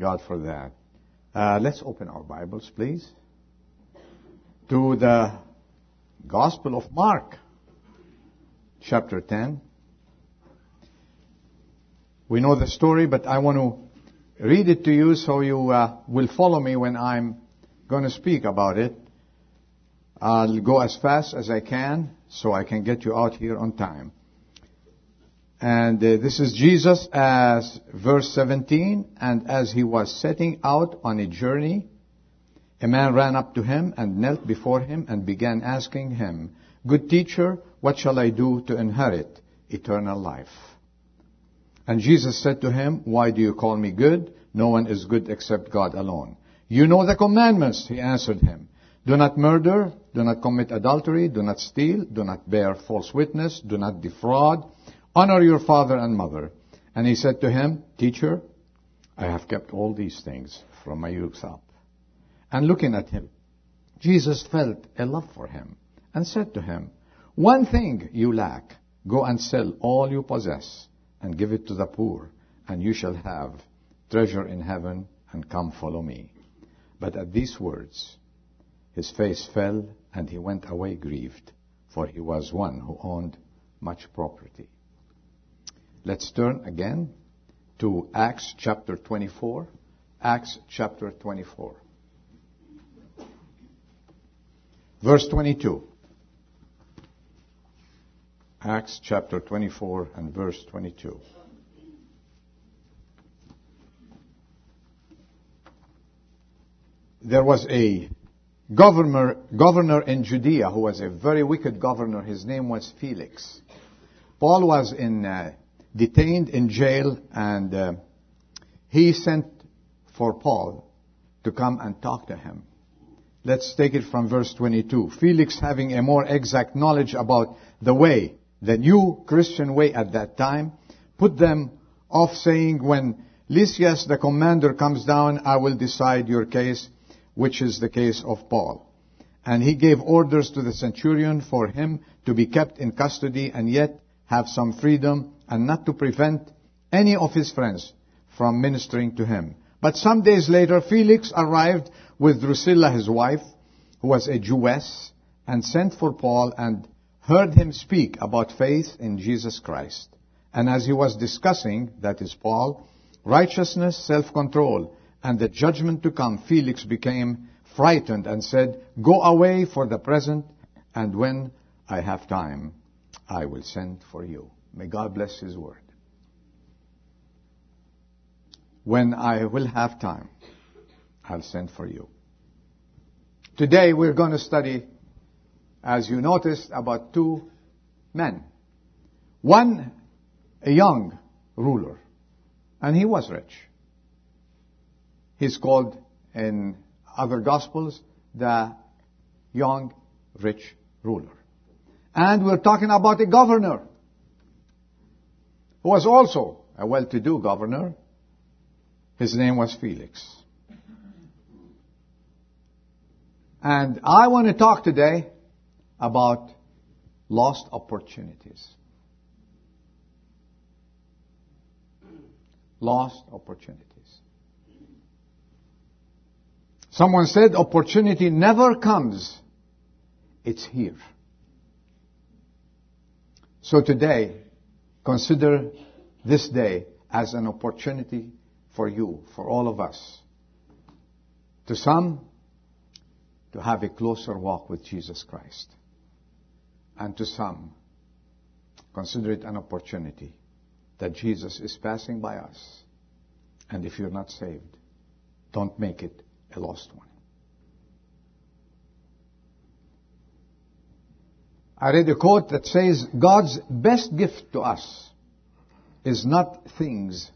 God for that. Uh, let's open our Bibles, please, to the Gospel of Mark, chapter 10. We know the story, but I want to read it to you so you uh, will follow me when I'm going to speak about it. I'll go as fast as I can so I can get you out here on time. And uh, this is Jesus as verse 17, and as he was setting out on a journey, a man ran up to him and knelt before him and began asking him, Good teacher, what shall I do to inherit eternal life? And Jesus said to him, Why do you call me good? No one is good except God alone. You know the commandments, he answered him. Do not murder, do not commit adultery, do not steal, do not bear false witness, do not defraud, honor your father and mother. And he said to him, Teacher, I have kept all these things from my youth up. And looking at him, Jesus felt a love for him and said to him, One thing you lack. Go and sell all you possess and give it to the poor, and you shall have treasure in heaven, and come follow me. But at these words, his face fell, and he went away grieved, for he was one who owned much property. Let's turn again to Acts chapter 24. Acts chapter 24. Verse 22. Acts chapter 24 and verse 22. There was a governor, governor in Judea who was a very wicked governor. His name was Felix. Paul was in, uh, detained in jail and uh, he sent for Paul to come and talk to him. Let's take it from verse 22. Felix having a more exact knowledge about the way, the new Christian way at that time, put them off saying, when Lysias the commander comes down, I will decide your case which is the case of Paul. And he gave orders to the centurion for him to be kept in custody and yet have some freedom and not to prevent any of his friends from ministering to him. But some days later, Felix arrived with Drusilla, his wife, who was a Jewess, and sent for Paul and heard him speak about faith in Jesus Christ. And as he was discussing, that is Paul, righteousness, self-control, and the judgment to come, Felix became frightened and said, Go away for the present, and when I have time, I will send for you. May God bless His word. When I will have time, I'll send for you. Today we're going to study, as you noticed, about two men. One, a young ruler, and he was rich. He's called in other gospels the young rich ruler. And we're talking about a governor who was also a well-to-do governor. His name was Felix. And I want to talk today about lost opportunities. Lost opportunities. Someone said opportunity never comes. It's here. So today, consider this day as an opportunity for you, for all of us. To some, to have a closer walk with Jesus Christ. And to some, consider it an opportunity that Jesus is passing by us. And if you're not saved, don't make it a lost one. I read a quote that says, God's best gift to us is not things,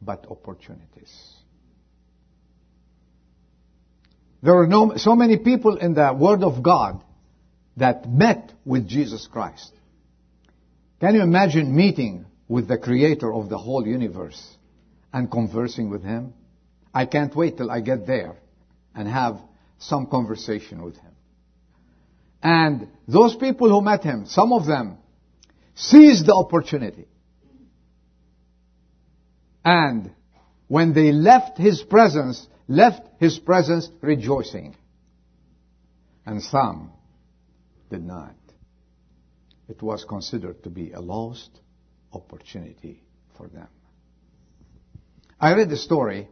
but opportunities. There are no, so many people in the Word of God that met with Jesus Christ. Can you imagine meeting with the Creator of the whole universe and conversing with Him? I can't wait till I get there and have some conversation with him. And those people who met him, some of them seized the opportunity and when they left his presence, left his presence rejoicing. And some did not. It was considered to be a lost opportunity for them. I read the story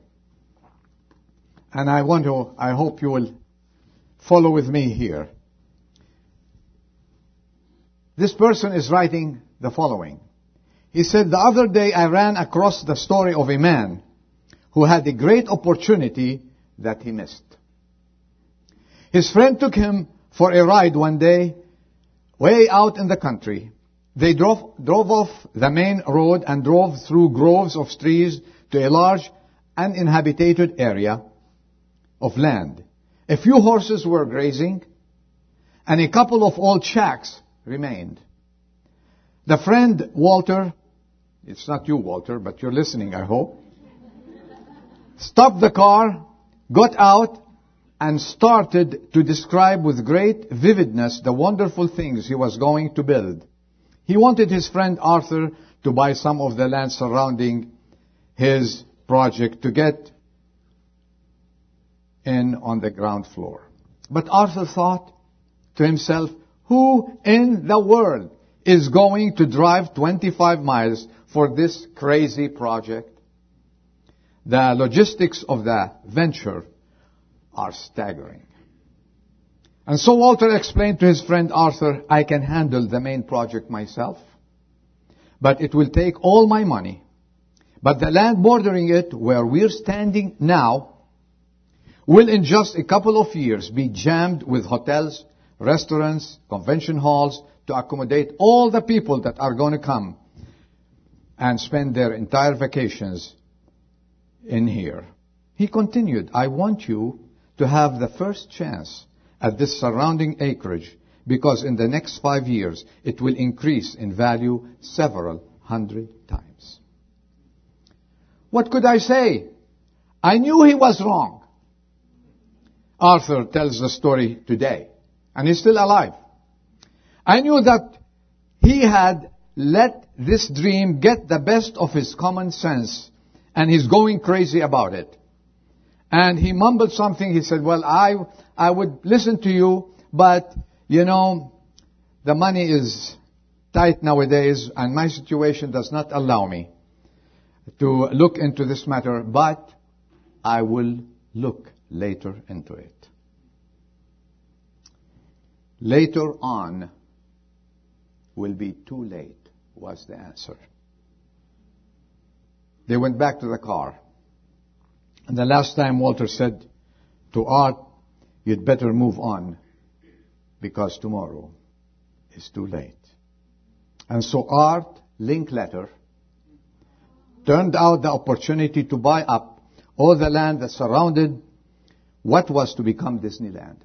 and I want to, I hope you will follow with me here. This person is writing the following. He said, the other day I ran across the story of a man who had a great opportunity that he missed. His friend took him for a ride one day way out in the country. They drove, drove off the main road and drove through groves of trees to a large uninhabited area of land. A few horses were grazing and a couple of old shacks remained. The friend Walter, it's not you Walter, but you're listening I hope, stopped the car, got out, and started to describe with great vividness the wonderful things he was going to build. He wanted his friend Arthur to buy some of the land surrounding his project to get in on the ground floor. But Arthur thought to himself, who in the world is going to drive 25 miles for this crazy project? The logistics of the venture are staggering. And so Walter explained to his friend Arthur, I can handle the main project myself, but it will take all my money. But the land bordering it, where we're standing now, will in just a couple of years be jammed with hotels, restaurants, convention halls to accommodate all the people that are going to come and spend their entire vacations in here. He continued, I want you to have the first chance at this surrounding acreage because in the next five years it will increase in value several hundred times. What could I say? I knew he was wrong. Arthur tells the story today, and he's still alive. I knew that he had let this dream get the best of his common sense, and he's going crazy about it. And he mumbled something. He said, well, I, I would listen to you, but, you know, the money is tight nowadays and my situation does not allow me to look into this matter, but I will look later into it. Later on will be too late, was the answer. They went back to the car. And the last time Walter said to Art, you'd better move on because tomorrow is too late. And so Art Linkletter turned out the opportunity to buy up all the land that surrounded what was to become Disneyland.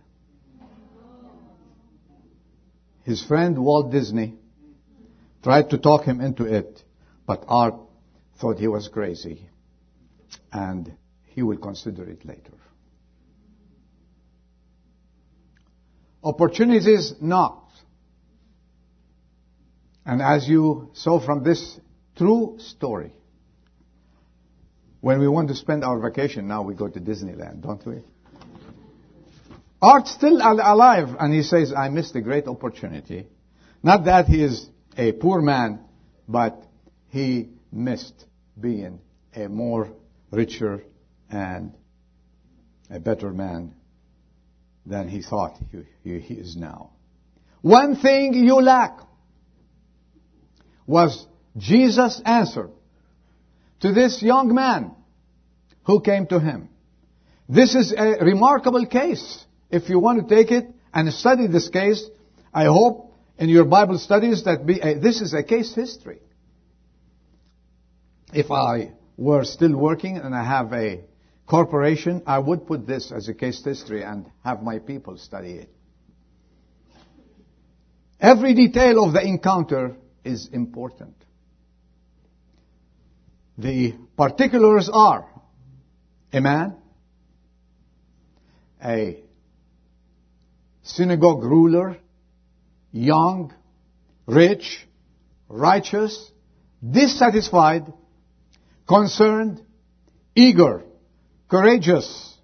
His friend Walt Disney tried to talk him into it, but Art thought he was crazy. And he will consider it later. Opportunities knock. And as you saw from this true story, when we want to spend our vacation, now we go to Disneyland, don't we? Art's still alive, and he says, I missed a great opportunity. Not that he is a poor man, but he missed being a more richer and a better man than he thought he, he is now. One thing you lack was Jesus' answer to this young man who came to him. This is a remarkable case. If you want to take it and study this case, I hope in your Bible studies that be a, this is a case history. If I were still working and I have a corporation, I would put this as a case history and have my people study it. Every detail of the encounter is important. The particulars are a man, a synagogue ruler, young, rich, righteous, dissatisfied, concerned, eager, courageous,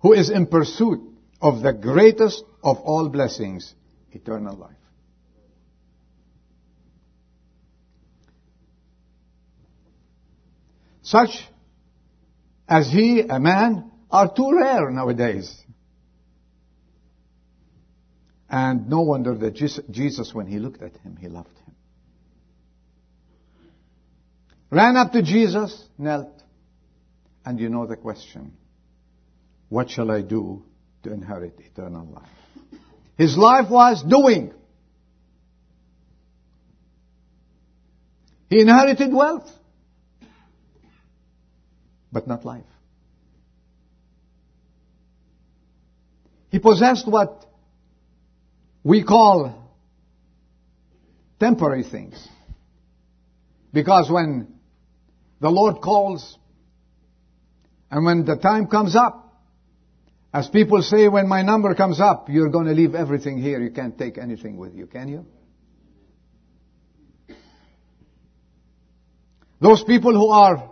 who is in pursuit of the greatest of all blessings, eternal life. Such as he, a man, are too rare nowadays. And no wonder that Jesus, when he looked at him, he loved him. Ran up to Jesus, knelt, and you know the question. What shall I do to inherit eternal life? His life was doing. He inherited wealth, but not life. He possessed what we call temporary things. Because when the Lord calls, and when the time comes up, as people say, when my number comes up, you're going to leave everything here. You can't take anything with you, can you? Those people who are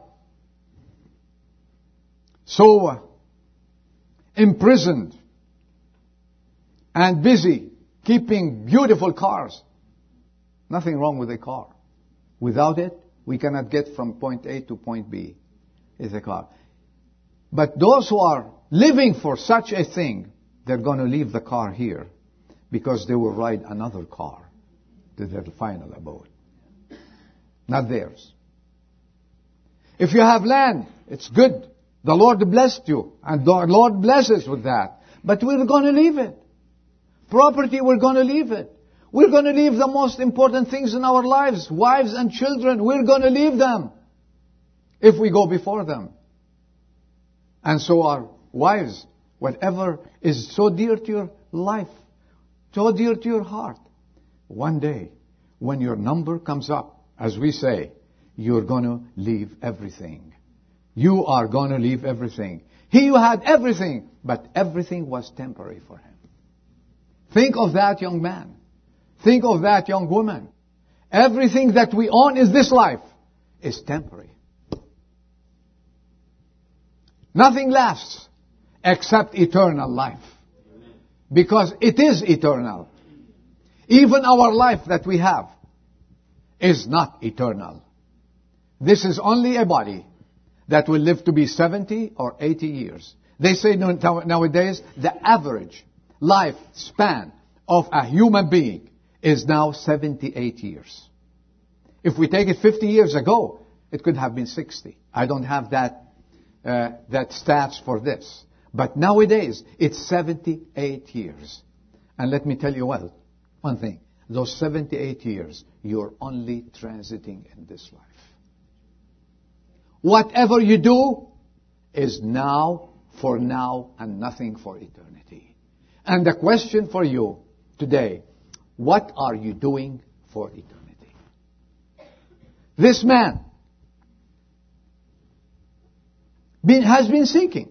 so imprisoned and busy keeping beautiful cars. Nothing wrong with a car. Without it, we cannot get from point A to point B. Is a car. But those who are living for such a thing, they're going to leave the car here because they will ride another car to their final abode. Not theirs. If you have land, it's good. The Lord blessed you, and the Lord blesses with that. But we're going to leave it. Property, we're going to leave it. We're going to leave the most important things in our lives, wives and children. We're going to leave them if we go before them. And so our wives, whatever is so dear to your life, so dear to your heart, one day, when your number comes up, as we say, you're going to leave everything. You are going to leave everything. He who had everything, but everything was temporary for him. Think of that young man. Think of that young woman. Everything that we own is this life is temporary. Nothing lasts except eternal life. Because it is eternal. Even our life that we have is not eternal. This is only a body that will live to be 70 or 80 years. They say nowadays the average lifespan of a human being is now 78 years. If we take it 50 years ago, it could have been 60. I don't have that, uh, that stats for this. But nowadays, it's 78 years. And let me tell you well, one thing. Those 78 years, you're only transiting in this life. Whatever you do is now for now and nothing for eternity. And the question for you today, what are you doing for eternity? This man been, has been seeking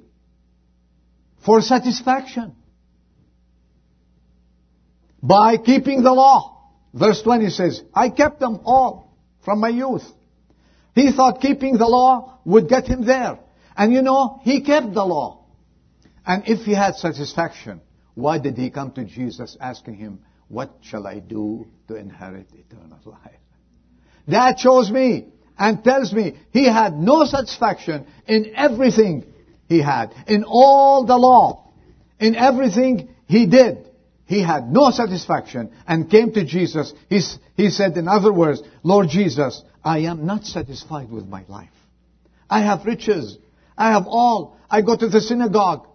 for satisfaction by keeping the law. Verse 20 says, I kept them all from my youth. He thought keeping the law would get him there. And you know, he kept the law. And if he had satisfaction, why did he come to Jesus asking him, what shall I do to inherit eternal life? That shows me and tells me he had no satisfaction in everything he had. In all the law. In everything he did. He had no satisfaction and came to Jesus. He, he said in other words, Lord Jesus, I am not satisfied with my life. I have riches. I have all. I go to the synagogue.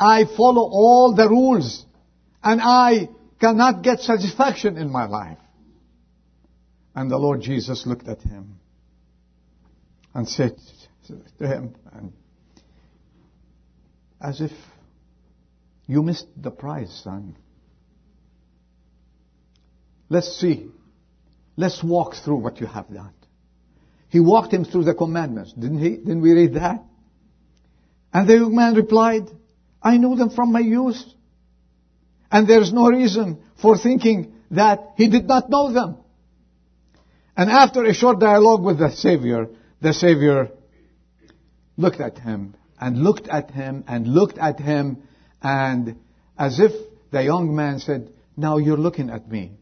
I follow all the rules and I cannot get satisfaction in my life. And the Lord Jesus looked at him and said to him, as if you missed the prize, son. Let's see. Let's walk through what you have done. He walked him through the commandments, didn't he? Didn't we read that? And the young man replied, I know them from my youth. And there's no reason for thinking that he did not know them. And after a short dialogue with the Savior, the Savior looked at him and looked at him and looked at him and as if the young man said, now you're looking at me.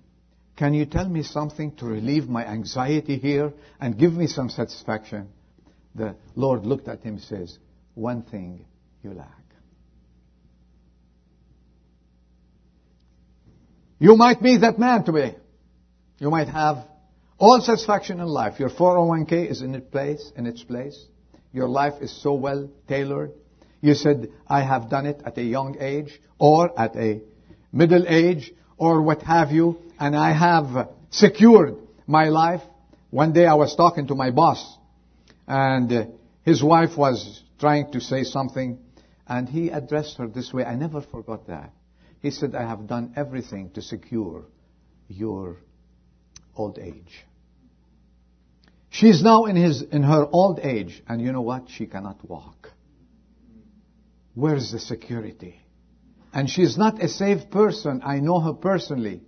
Can you tell me something to relieve my anxiety here and give me some satisfaction? The Lord looked at him and says, one thing you lack. You might be that man today. You might have all satisfaction in life. Your 401k is in its place, in its place. Your life is so well tailored. You said, I have done it at a young age or at a middle age or what have you, and I have secured my life. One day I was talking to my boss and uh, his wife was trying to say something and he addressed her this way. I never forgot that. He said, I have done everything to secure your old age. She's now in his, in her old age, and you know what? She cannot walk. Where is the security? And she's not a safe person. I know her personally.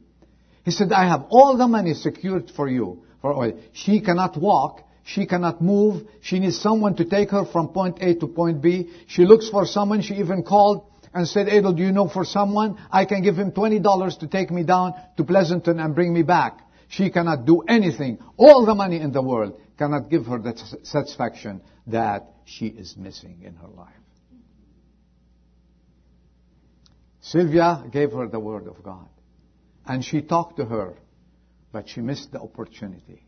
He said, I have all the money secured for you, for oil. She cannot walk. She cannot move. She needs someone to take her from point A to point B. She looks for someone. She even called and said, Adel, do you know for someone? I can give him $20 to take me down to Pleasanton and bring me back. She cannot do anything. All the money in the world cannot give her the satisfaction that she is missing in her life. Sylvia gave her the word of God. And she talked to her, but she missed the opportunity.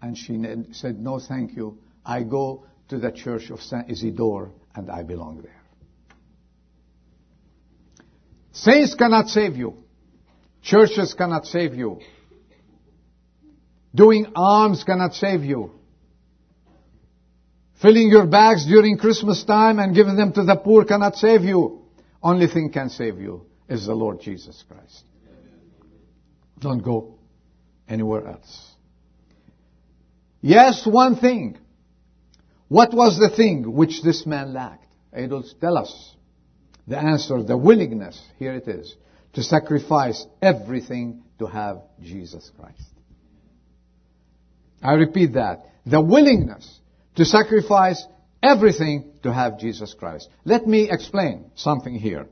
And she said, no thank you. I go to the church of Saint Isidore and I belong there. Saints cannot save you. Churches cannot save you. Doing alms cannot save you. Filling your bags during Christmas time and giving them to the poor cannot save you. Only thing can save you is the Lord Jesus Christ. Don't go anywhere else. Yes, one thing. What was the thing which this man lacked? Adolf, tell us. The answer, the willingness, here it is, to sacrifice everything to have Jesus Christ. I repeat that. The willingness to sacrifice everything to have Jesus Christ. Let me explain something here.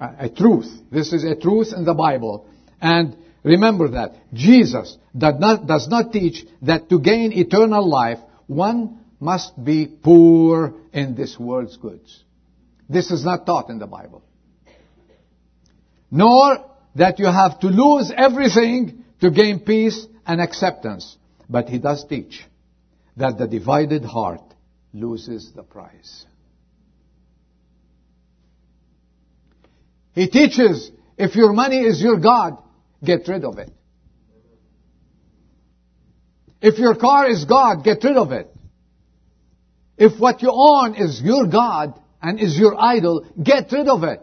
A, a, truth. This is a truth in the Bible. And remember that Jesus not, does not teach that to gain eternal life, one must be poor in this world's goods. This is not taught in the Bible. Nor that you have to lose everything to gain peace and acceptance. But he does teach that the divided heart loses the prize. He teaches if your money is your God, get rid of it. If your car is God, get rid of it. If what you own is your God and is your idol, get rid of it.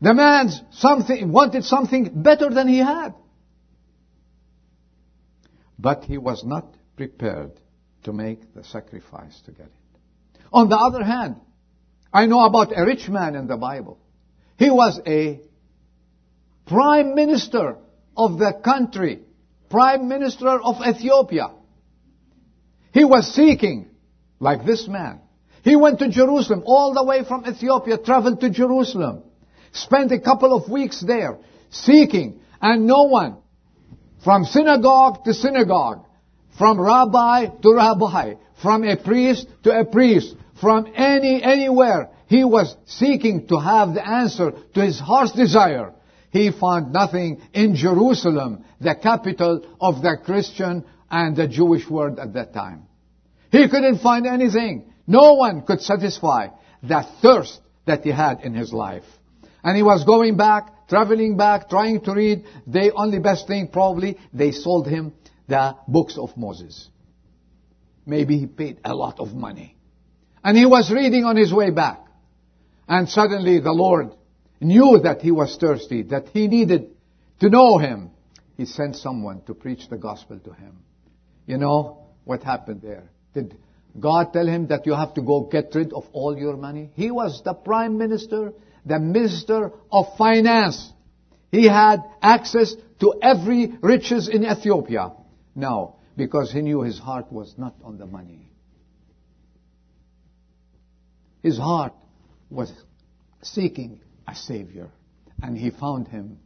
The man something, wanted something better than he had. But he was not prepared to make the sacrifice to get it. On the other hand, I know about a rich man in the Bible. He was a prime minister of the country, prime minister of Ethiopia. He was seeking, like this man. He went to Jerusalem, all the way from Ethiopia, traveled to Jerusalem, spent a couple of weeks there, seeking, and no one from synagogue to synagogue, from rabbi to rabbi, from a priest to a priest, from any, anywhere. He was seeking to have the answer to his heart's desire. He found nothing in Jerusalem, the capital of the Christian and the Jewish world at that time. He couldn't find anything. No one could satisfy that thirst that he had in his life. And he was going back traveling back, trying to read. The only best thing probably, they sold him the books of Moses. Maybe he paid a lot of money. And he was reading on his way back. And suddenly the Lord knew that he was thirsty, that he needed to know him. He sent someone to preach the gospel to him. You know what happened there? Did God tell him that you have to go get rid of all your money? He was the prime minister the minister of finance. He had access to every riches in Ethiopia. Now, because he knew his heart was not on the money. His heart was seeking a Savior, and he found him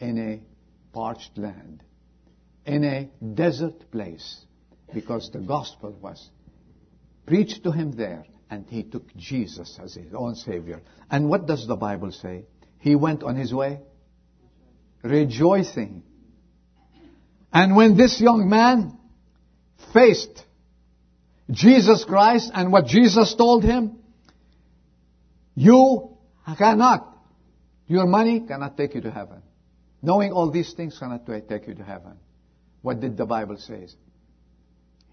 in a parched land, in a desert place, because the gospel was preached to him there, and he took Jesus as his own Savior. And what does the Bible say? He went on his way rejoicing. And when this young man faced Jesus Christ and what Jesus told him, you cannot, your money cannot take you to heaven. Knowing all these things cannot take you to heaven. What did the Bible say?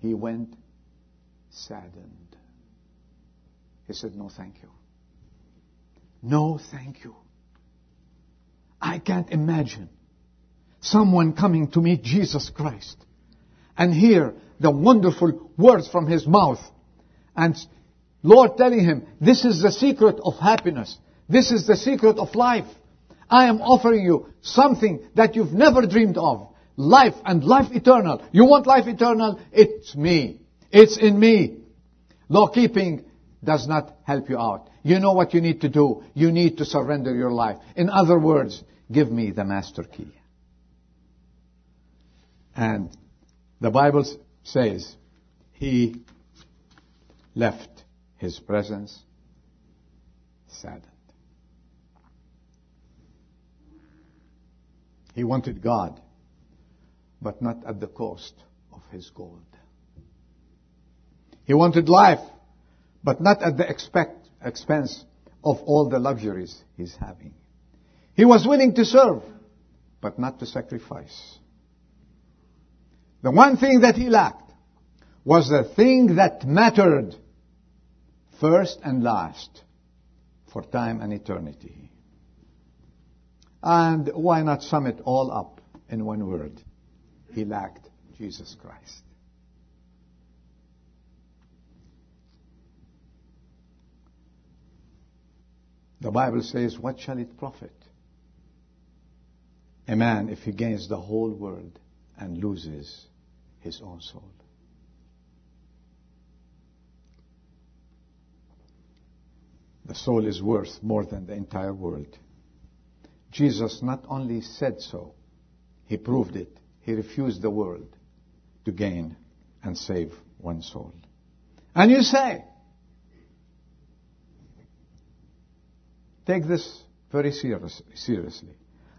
He went saddened. He said, no thank you. No thank you. I can't imagine someone coming to meet Jesus Christ and hear the wonderful words from his mouth and Lord telling him, this is the secret of happiness. This is the secret of life. I am offering you something that you've never dreamed of. Life and life eternal. You want life eternal? It's me. It's in me. Law keeping does not help you out. You know what you need to do. You need to surrender your life. In other words, give me the master key. And the Bible says he left his presence saddened. He wanted God, but not at the cost of his gold. He wanted life, but not at the expect, expense of all the luxuries he's having. He was willing to serve, but not to sacrifice. The one thing that he lacked was the thing that mattered first and last for time and eternity. And why not sum it all up in one word? He lacked Jesus Christ. The Bible says, What shall it profit a man if he gains the whole world and loses his own soul? The soul is worth more than the entire world. Jesus not only said so, he proved it. He refused the world to gain and save one soul. And you say, take this very serious, seriously.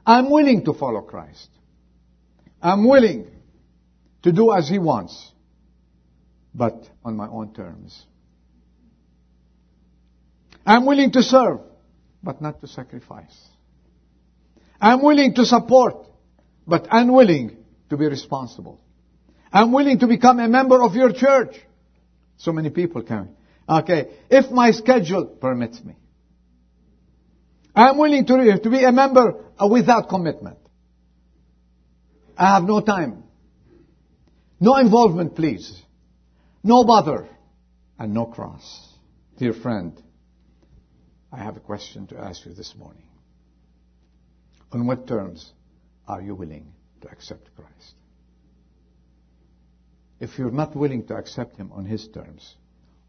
I'm willing to follow Christ. I'm willing to do as He wants, but on my own terms. I'm willing to serve, but not to sacrifice. I'm willing to support, but unwilling to be responsible. I'm willing to become a member of your church. So many people come. Okay, if my schedule permits me. I'm willing to, to be a member uh, without commitment. I have no time. No involvement, please. No bother. And no cross. Dear friend, I have a question to ask you this morning. On what terms are you willing to accept Christ? If you're not willing to accept Him on His terms,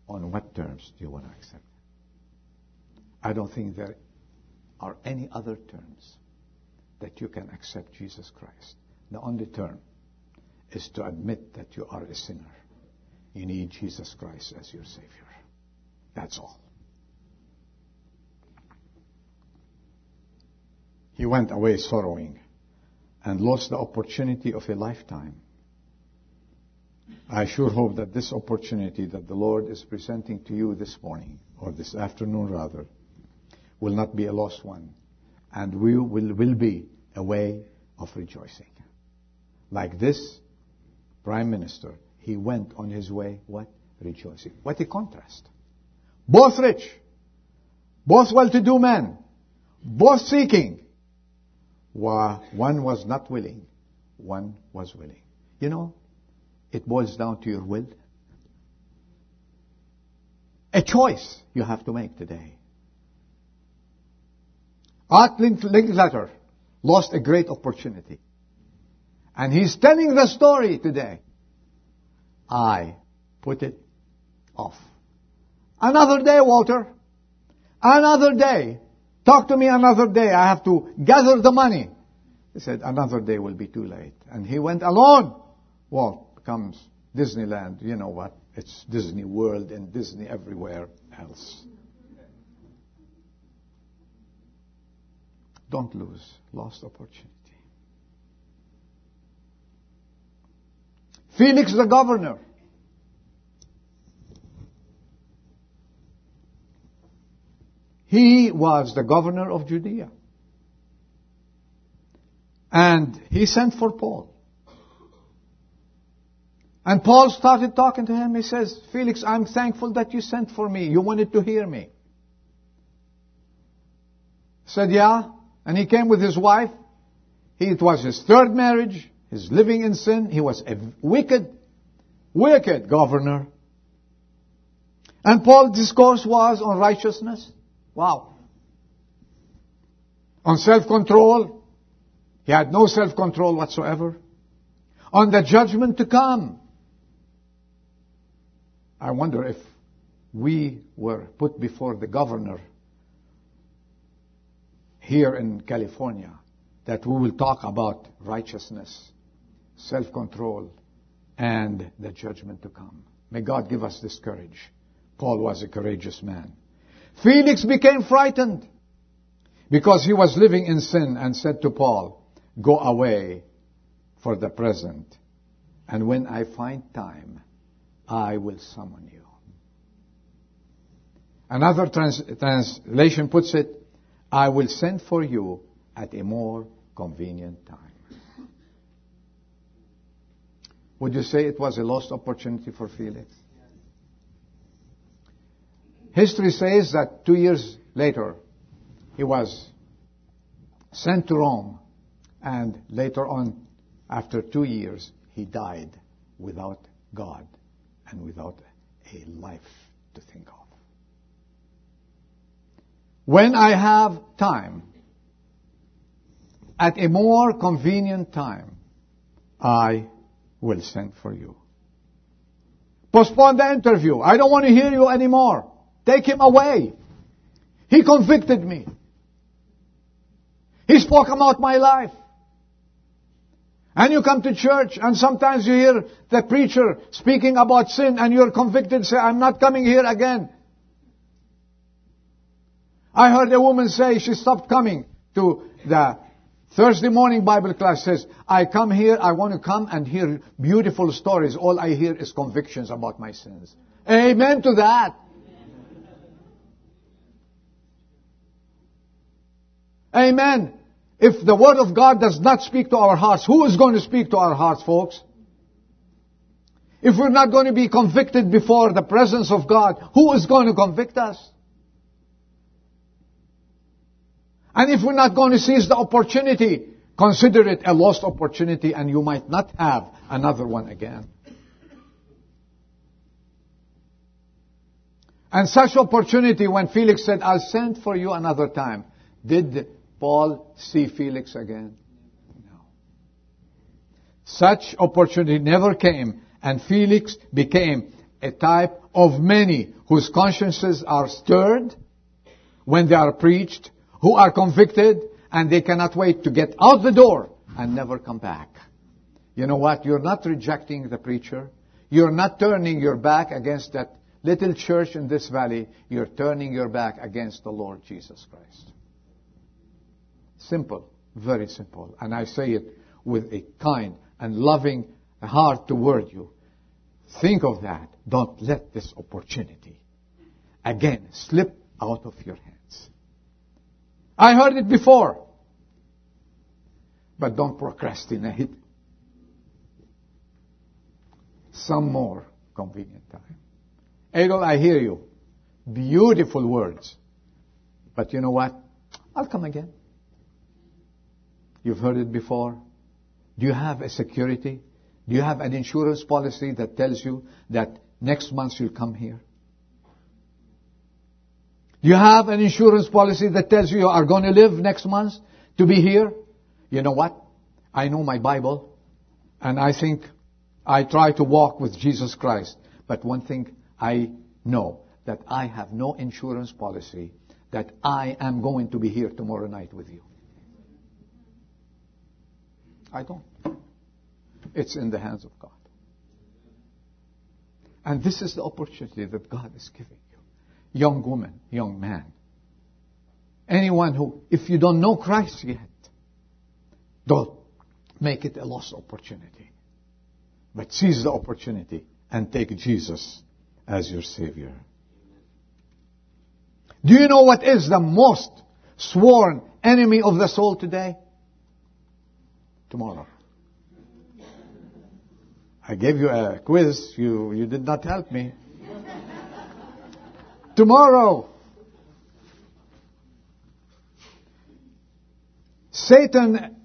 on what terms do you want to accept Him? I don't think there are any other terms that you can accept Jesus Christ. The only term is to admit that you are a sinner. You need Jesus Christ as your Savior. That's all. He went away sorrowing and lost the opportunity of a lifetime. I sure hope that this opportunity that the Lord is presenting to you this morning, or this afternoon rather, will not be a lost one, and we will, will be a way of rejoicing. Like this Prime Minister, he went on his way, what? Rejoicing. What a contrast. Both rich, both well-to-do men, both seeking, one was not willing, one was willing. You know, it boils down to your will. A choice you have to make today. Art Linkletter lost a great opportunity. And he's telling the story today I put it off. Another day, Walter. Another day. Talk to me another day. I have to gather the money. He said, another day will be too late. And he went alone. Well, comes Disneyland. You know what? It's Disney World and Disney everywhere else. Don't lose lost opportunity. Felix the governor. He was the governor of Judea. And he sent for Paul. And Paul started talking to him. He says, Felix, I'm thankful that you sent for me. You wanted to hear me. Said, yeah. And he came with his wife. He, it was his third marriage. He's living in sin. He was a wicked, wicked governor. And Paul's discourse was on righteousness. Wow. On self-control. He had no self-control whatsoever. On the judgment to come. I wonder if we were put before the governor here in California that we will talk about righteousness, self-control, and the judgment to come. May God give us this courage. Paul was a courageous man. Felix became frightened because he was living in sin and said to Paul, go away for the present. And when I find time, I will summon you. Another trans- translation puts it, I will send for you at a more convenient time. Would you say it was a lost opportunity for Felix? History says that two years later, he was sent to Rome, and later on, after two years, he died without God and without a life to think of. When I have time, at a more convenient time, I will send for you. Postpone the interview. I don't want to hear you anymore. Take him away. He convicted me. He spoke about my life. And you come to church and sometimes you hear the preacher speaking about sin and you're convicted, say, I'm not coming here again. I heard a woman say she stopped coming to the Thursday morning Bible class says, I come here, I want to come and hear beautiful stories. All I hear is convictions about my sins. Amen to that. Amen. If the Word of God does not speak to our hearts, who is going to speak to our hearts, folks? If we're not going to be convicted before the presence of God, who is going to convict us? And if we're not going to seize the opportunity, consider it a lost opportunity and you might not have another one again. And such opportunity when Felix said, I'll send for you another time. Did Paul see Felix again? No. Such opportunity never came and Felix became a type of many whose consciences are stirred when they are preached, who are convicted, and they cannot wait to get out the door and never come back. You know what? You're not rejecting the preacher. You're not turning your back against that little church in this valley. You're turning your back against the Lord Jesus Christ. Simple. Very simple. And I say it with a kind and loving heart toward you. Think of that. Don't let this opportunity again slip out of your hands. I heard it before. But don't procrastinate. Some more convenient time. Adol, I hear you. Beautiful words. But you know what? I'll come again. You've heard it before. Do you have a security? Do you have an insurance policy that tells you that next month you'll come here? Do you have an insurance policy that tells you you are going to live next month to be here? You know what? I know my Bible and I think I try to walk with Jesus Christ. But one thing I know, that I have no insurance policy that I am going to be here tomorrow night with you. I don't. It's in the hands of God. And this is the opportunity that God is giving you. Young woman, young man. Anyone who, if you don't know Christ yet, don't make it a lost opportunity. But seize the opportunity and take Jesus as your Savior. Do you know what is the most sworn enemy of the soul today? Tomorrow. I gave you a quiz. You, you did not help me. Tomorrow. Satan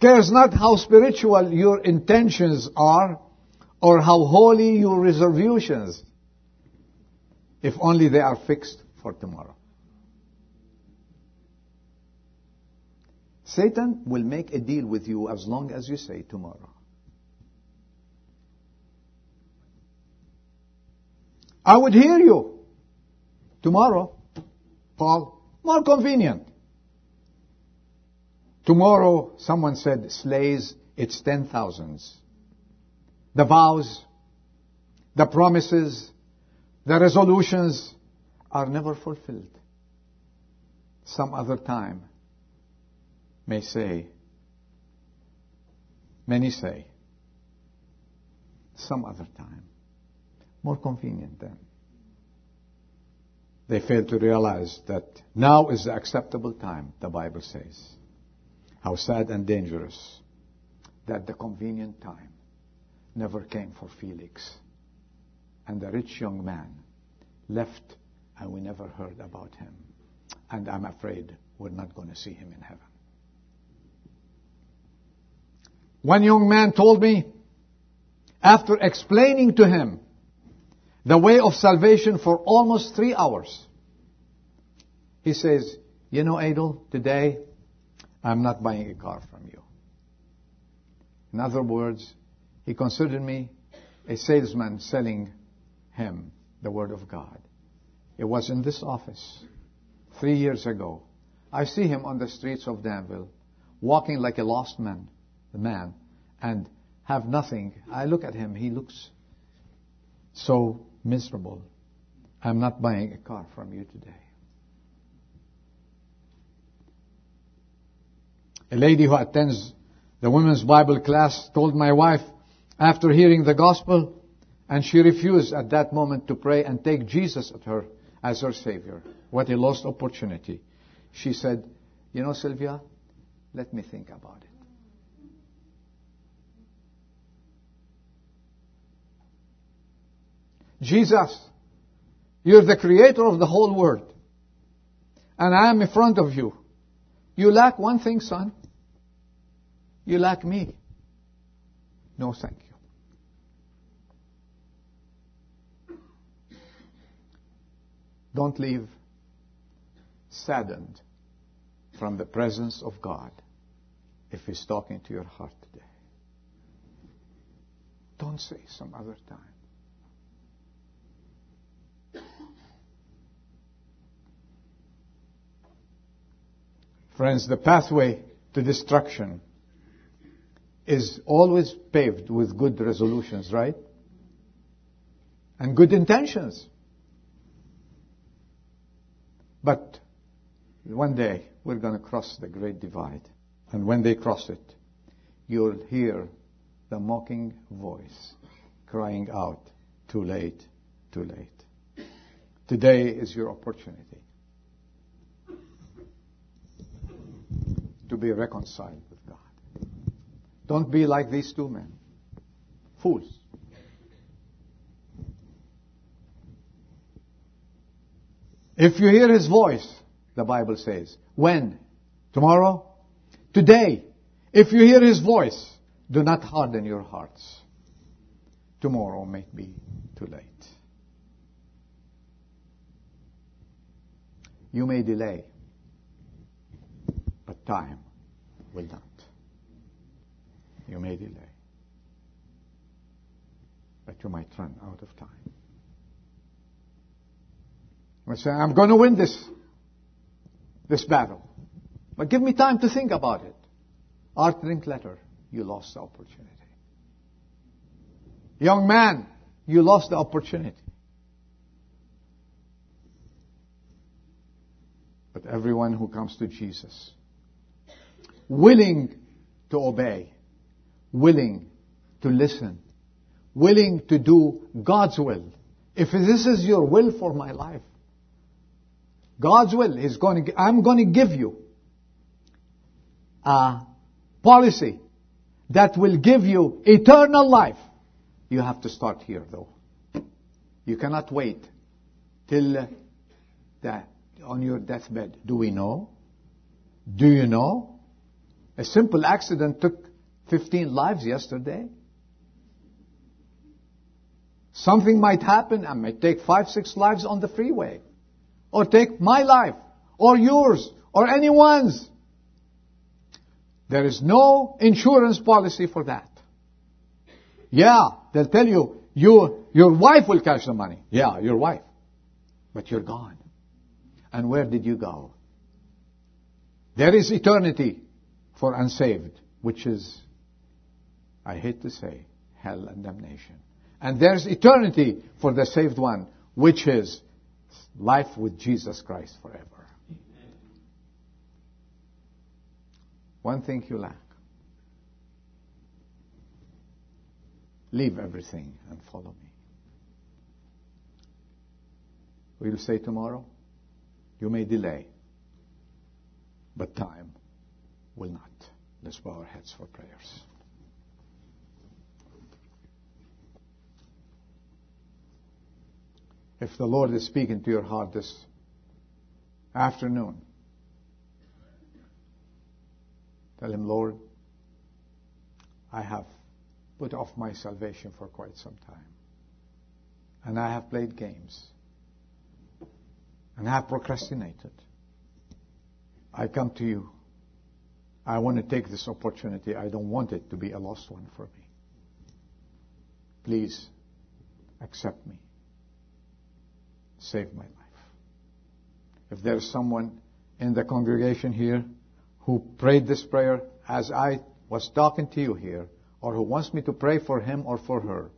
cares not how spiritual your intentions are or how holy your resolutions if only they are fixed for tomorrow. Satan will make a deal with you as long as you say tomorrow. I would hear you tomorrow, Paul. More convenient. Tomorrow, someone said, slays its ten thousands. The vows, the promises, the resolutions are never fulfilled. Some other time may say, many say, some other time. More convenient then. They fail to realize that now is the acceptable time, the Bible says. How sad and dangerous that the convenient time never came for Felix and the rich young man left and we never heard about him. And I'm afraid we're not going to see him in heaven. One young man told me, after explaining to him the way of salvation for almost three hours, he says, you know, Adel, today I'm not buying a car from you. In other words, he considered me a salesman selling him the Word of God. It was in this office three years ago. I see him on the streets of Danville, walking like a lost man, the man, and have nothing. I look at him, he looks so miserable. I'm not buying a car from you today. A lady who attends the women's Bible class told my wife after hearing the gospel, and she refused at that moment to pray and take Jesus at her as her Savior. What a lost opportunity. She said, You know, Sylvia, let me think about it. Jesus, you're the creator of the whole world. And I am in front of you. You lack one thing, son. You lack me. No, thank you. Don't leave saddened from the presence of God if He's talking to your heart today. Don't say some other time. Friends, the pathway to destruction is always paved with good resolutions, right? And good intentions. But one day we're going to cross the great divide. And when they cross it, you'll hear the mocking voice crying out, too late, too late. Today is your opportunity to be reconciled with God. Don't be like these two men. Fools. If you hear his voice, the Bible says, when? Tomorrow? Today. If you hear his voice, do not harden your hearts. Tomorrow may be too late. You may delay, time will not. You may delay. But you might run out of time. I say, I'm going to win this, this battle. But give me time to think about it. Art Linkletter, you lost the opportunity. Young man, you lost the opportunity. But everyone who comes to Jesus, willing to obey, willing to listen, willing to do God's will. If this is your will for my life, God's will is going to, I'm going to give you a policy that will give you eternal life. You have to start here though. You cannot wait till that on your deathbed. Do we know? Do you know? A simple accident took 15 lives yesterday. Something might happen and might take five, six lives on the freeway. Or take my life. Or yours. Or anyone's. There is no insurance policy for that. Yeah, they'll tell you, you, your wife will cash the money. Yeah, your wife. But you're gone. And where did you go? There is eternity for unsaved, which is, I hate to say, hell and damnation. And there's eternity for the saved one, which is life with Jesus Christ forever. One thing you lack. Leave everything and follow me. You say tomorrow? You may delay, but time will not. Let's bow our heads for prayers. If the Lord is speaking to your heart this afternoon, tell Him, Lord, I have put off my salvation for quite some time. And I have played games and I have procrastinated. I come to you. I want to take this opportunity. I don't want it to be a lost one for me. Please accept me. Save my life. If there is someone in the congregation here who prayed this prayer as I was talking to you here, or who wants me to pray for him or for her,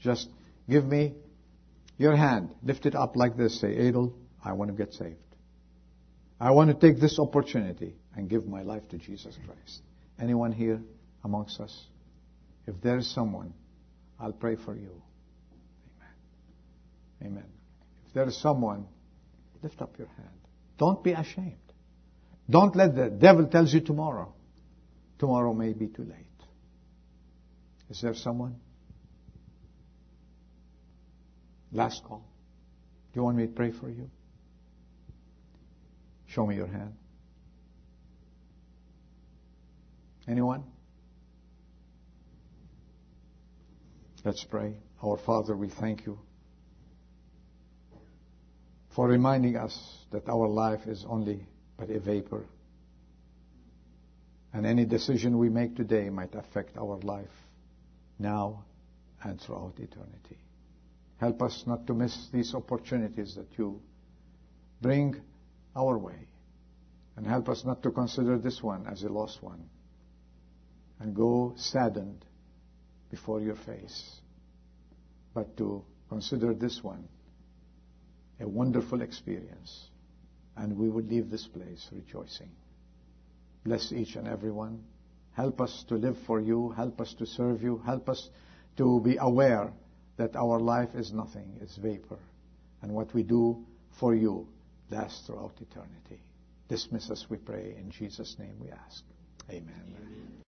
just give me your hand. Lift it up like this. Say, Adel, I want to get saved. I want to take this opportunity and give my life to Jesus Christ. Anyone here amongst us? If there is someone, I'll pray for you. Amen. Amen. If there is someone, lift up your hand. Don't be ashamed. Don't let the devil tells you tomorrow. Tomorrow may be too late. Is there someone? Last call. Do you want me to pray for you? Show me your hand. Anyone? Let's pray. Our Father, we thank you for reminding us that our life is only but a vapor. And any decision we make today might affect our life now and throughout eternity. Help us not to miss these opportunities that you bring our way. And help us not to consider this one as a lost one. And go saddened before your face. But to consider this one a wonderful experience. And we would leave this place rejoicing. Bless each and every one. Help us to live for you. Help us to serve you. Help us to be aware that our life is nothing, it's vapor. And what we do for you lasts throughout eternity. Dismiss us, we pray. In Jesus' name we ask. Amen. Amen.